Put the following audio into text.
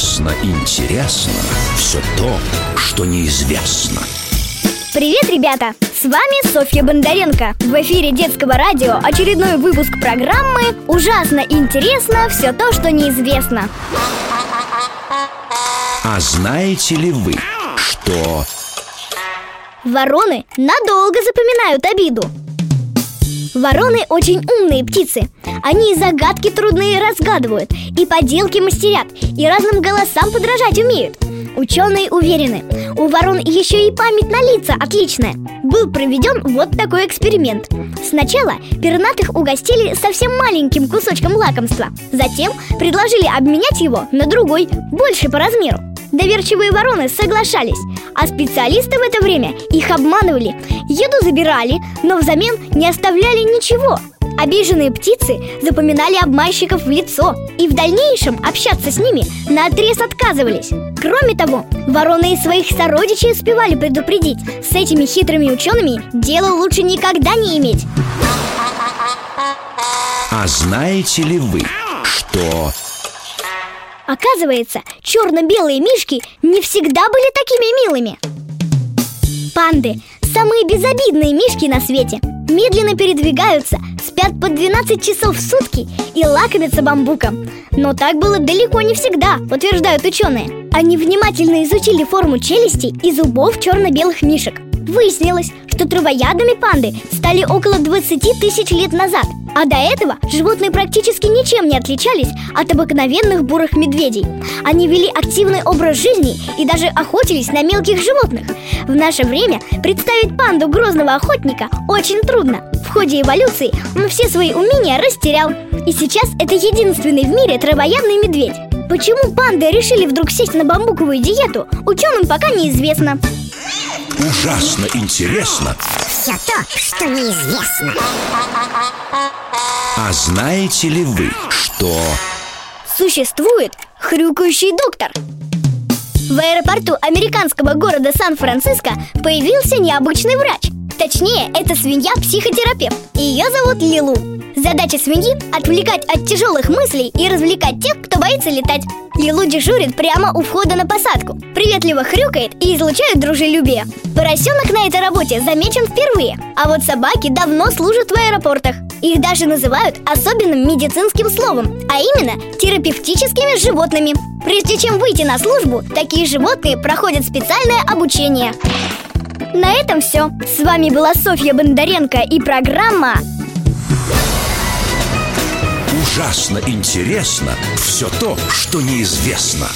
Ужасно интересно все то, что неизвестно. Привет, ребята! С вами Софья Бондаренко. В эфире детского радио очередной выпуск программы «Ужасно интересно все то, что неизвестно». А знаете ли вы, что Вороны надолго запоминают обиду. Вороны очень умные птицы. Они и загадки трудные разгадывают, и поделки мастерят, и разным голосам подражать умеют. Ученые уверены, у ворон еще и память на лица отличная. Был проведен вот такой эксперимент. Сначала пернатых угостили совсем маленьким кусочком лакомства. Затем предложили обменять его на другой, больше по размеру. Доверчивые вороны соглашались, а специалисты в это время их обманывали. Еду забирали, но взамен не оставляли ничего. Обиженные птицы запоминали обманщиков в лицо и в дальнейшем общаться с ними на отрез отказывались. Кроме того, вороны и своих сородичей успевали предупредить С этими хитрыми учеными дело лучше никогда не иметь А знаете ли вы, что Оказывается, черно-белые мишки не всегда были такими милыми. Панды – самые безобидные мишки на свете. Медленно передвигаются, спят по 12 часов в сутки и лакомятся бамбуком. Но так было далеко не всегда, утверждают ученые Они внимательно изучили форму челюстей и зубов черно-белых мишек. Выяснилось, что травоядными панды стали около 20 тысяч лет назад А до этого животные практически ничем не отличались от обыкновенных бурых медведей. Они вели активный образ жизни и даже охотились на мелких животных. В наше время представить панду грозного охотника очень трудно. В ходе эволюции он все свои умения растерял. И сейчас это единственный в мире травоядный медведь. Почему панды решили вдруг сесть на бамбуковую диету, ученым пока неизвестно. Ужасно интересно Все то, что неизвестно. А знаете ли вы, что? Существует хрюкающий доктор. В аэропорту американского города Сан-Франциско появился необычный врач. Точнее, это свинья-психотерапевт. Ее зовут Лилу Задача свиньи – отвлекать от тяжелых мыслей и развлекать тех, кто боится летать. Лилу дежурит прямо у входа на посадку Приветливо хрюкает и излучает дружелюбие. Поросенок на этой работе замечен впервые А вот собаки давно служат в аэропортах. Их даже называют особенным медицинским словом А именно терапевтическими животными. Прежде чем выйти на службу, такие животные проходят специальное обучение. На этом все. С вами была Софья Бондаренко и программа ужасно интересно все то, что неизвестно.